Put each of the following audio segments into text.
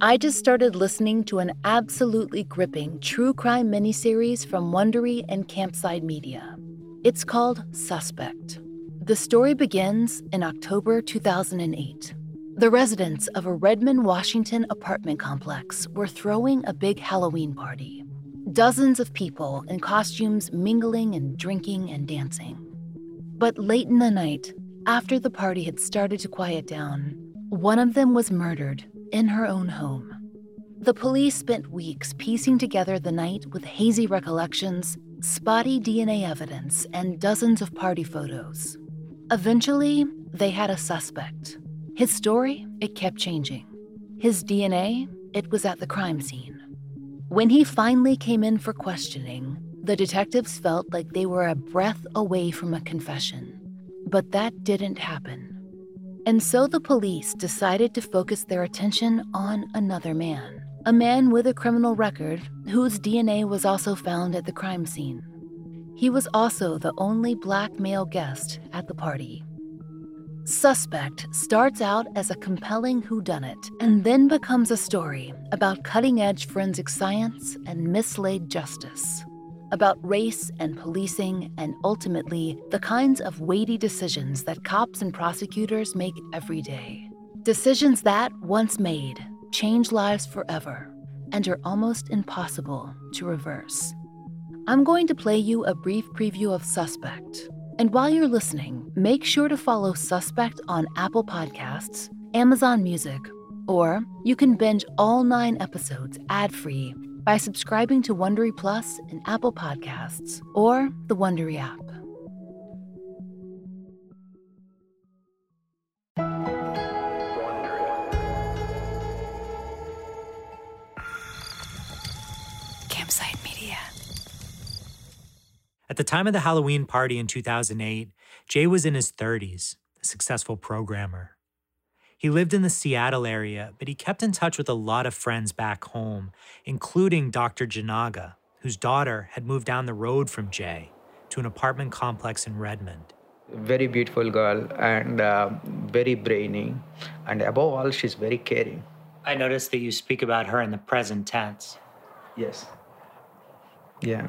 I just started listening to an absolutely gripping true crime miniseries from Wondery and Campside Media. It's called Suspect. The story begins in October 2008. The residents of a Redmond, Washington apartment complex were throwing a big Halloween party. Dozens of people in costumes mingling and drinking and dancing. But late in the night, after the party had started to quiet down, one of them was murdered in her own home. The police spent weeks piecing together the night with hazy recollections, spotty DNA evidence, and dozens of party photos. Eventually, they had a suspect. His story, it kept changing. His DNA, it was at the crime scene. When he finally came in for questioning, the detectives felt like they were a breath away from a confession. But that didn't happen. And so the police decided to focus their attention on another man, a man with a criminal record whose DNA was also found at the crime scene. He was also the only black male guest at the party. Suspect starts out as a compelling whodunit and then becomes a story about cutting edge forensic science and mislaid justice, about race and policing, and ultimately the kinds of weighty decisions that cops and prosecutors make every day. Decisions that, once made, change lives forever and are almost impossible to reverse. I'm going to play you a brief preview of Suspect. And while you're listening, make sure to follow Suspect on Apple Podcasts, Amazon Music, or you can binge all nine episodes ad free by subscribing to Wondery Plus in Apple Podcasts or the Wondery app. Campside Media. At the time of the Halloween party in 2008, Jay was in his 30s, a successful programmer. He lived in the Seattle area, but he kept in touch with a lot of friends back home, including Dr. Jinaga, whose daughter had moved down the road from Jay to an apartment complex in Redmond. Very beautiful girl and uh, very brainy, and above all, she's very caring. I noticed that you speak about her in the present tense. Yes. Yeah.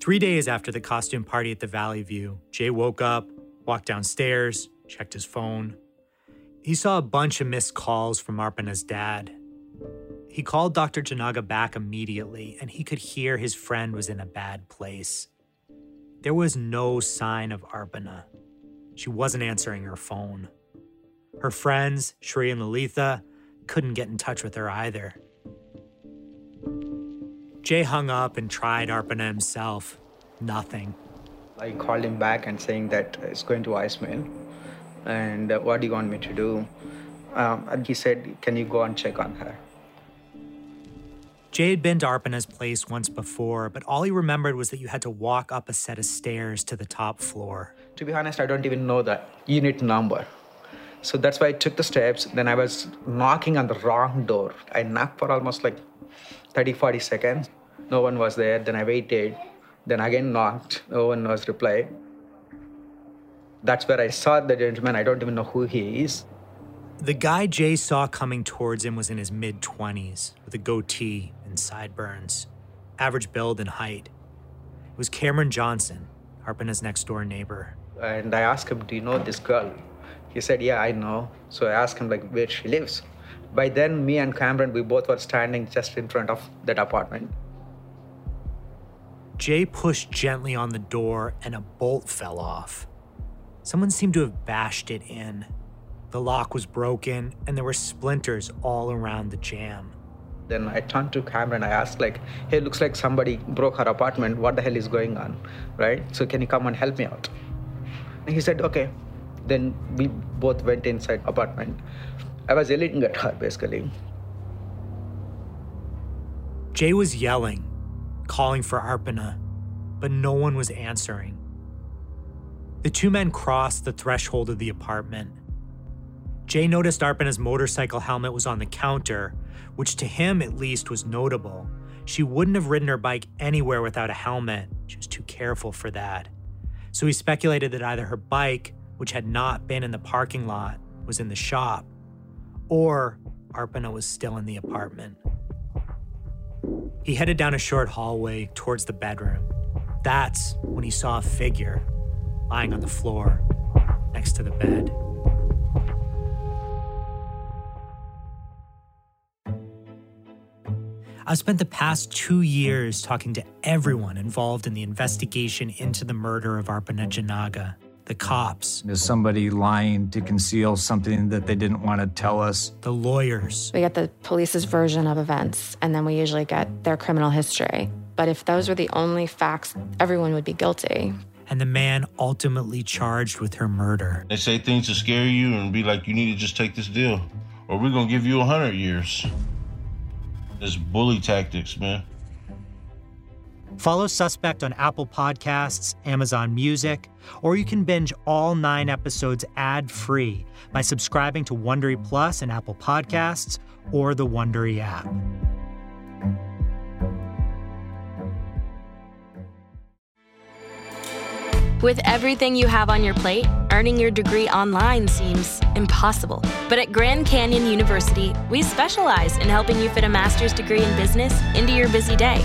Three days after the costume party at the Valley View, Jay woke up, walked downstairs, checked his phone. He saw a bunch of missed calls from Arpana's dad. He called Dr. Jinaga back immediately, and he could hear his friend was in a bad place. There was no sign of Arpana. She wasn't answering her phone. Her friends, Shri and Lalitha, couldn't get in touch with her either. Jay hung up and tried Arpana himself. Nothing. I called him back and saying that it's going to voicemail, and uh, what do you want me to do? Um, and he said, "Can you go and check on her?" Jay had been to Arpana's place once before, but all he remembered was that you had to walk up a set of stairs to the top floor. To be honest, I don't even know the unit number. So that's why I took the steps. Then I was knocking on the wrong door. I knocked for almost like 30, 40 seconds. No one was there. Then I waited. Then again knocked. No one was replied. That's where I saw the gentleman. I don't even know who he is. The guy Jay saw coming towards him was in his mid 20s with a goatee and sideburns, average build and height. It was Cameron Johnson, Arpana's next door neighbor. And I asked him, Do you know this girl? He said, Yeah, I know. So I asked him, like, where she lives. By then, me and Cameron, we both were standing just in front of that apartment. Jay pushed gently on the door and a bolt fell off. Someone seemed to have bashed it in. The lock was broken and there were splinters all around the jamb. Then I turned to Cameron. I asked, like, hey, looks like somebody broke her apartment. What the hell is going on? Right? So can you come and help me out? And he said, okay. Then we both went inside apartment. I was yelling at her basically. Jay was yelling, calling for Arpana, but no one was answering. The two men crossed the threshold of the apartment. Jay noticed Arpana's motorcycle helmet was on the counter, which to him at least was notable. She wouldn't have ridden her bike anywhere without a helmet. She was too careful for that. So he speculated that either her bike, which had not been in the parking lot, was in the shop, or Arpana was still in the apartment. He headed down a short hallway towards the bedroom. That's when he saw a figure lying on the floor next to the bed. I've spent the past two years talking to everyone involved in the investigation into the murder of Arpana Jinaga the cops. Is somebody lying to conceal something that they didn't want to tell us? The lawyers. We get the police's version of events, and then we usually get their criminal history. But if those were the only facts, everyone would be guilty. And the man ultimately charged with her murder. They say things to scare you and be like, you need to just take this deal, or we're going to give you a 100 years. It's bully tactics, man. Follow Suspect on Apple Podcasts, Amazon Music, or you can binge all nine episodes ad free by subscribing to Wondery Plus in Apple Podcasts or the Wondery app. With everything you have on your plate, earning your degree online seems impossible. But at Grand Canyon University, we specialize in helping you fit a master's degree in business into your busy day.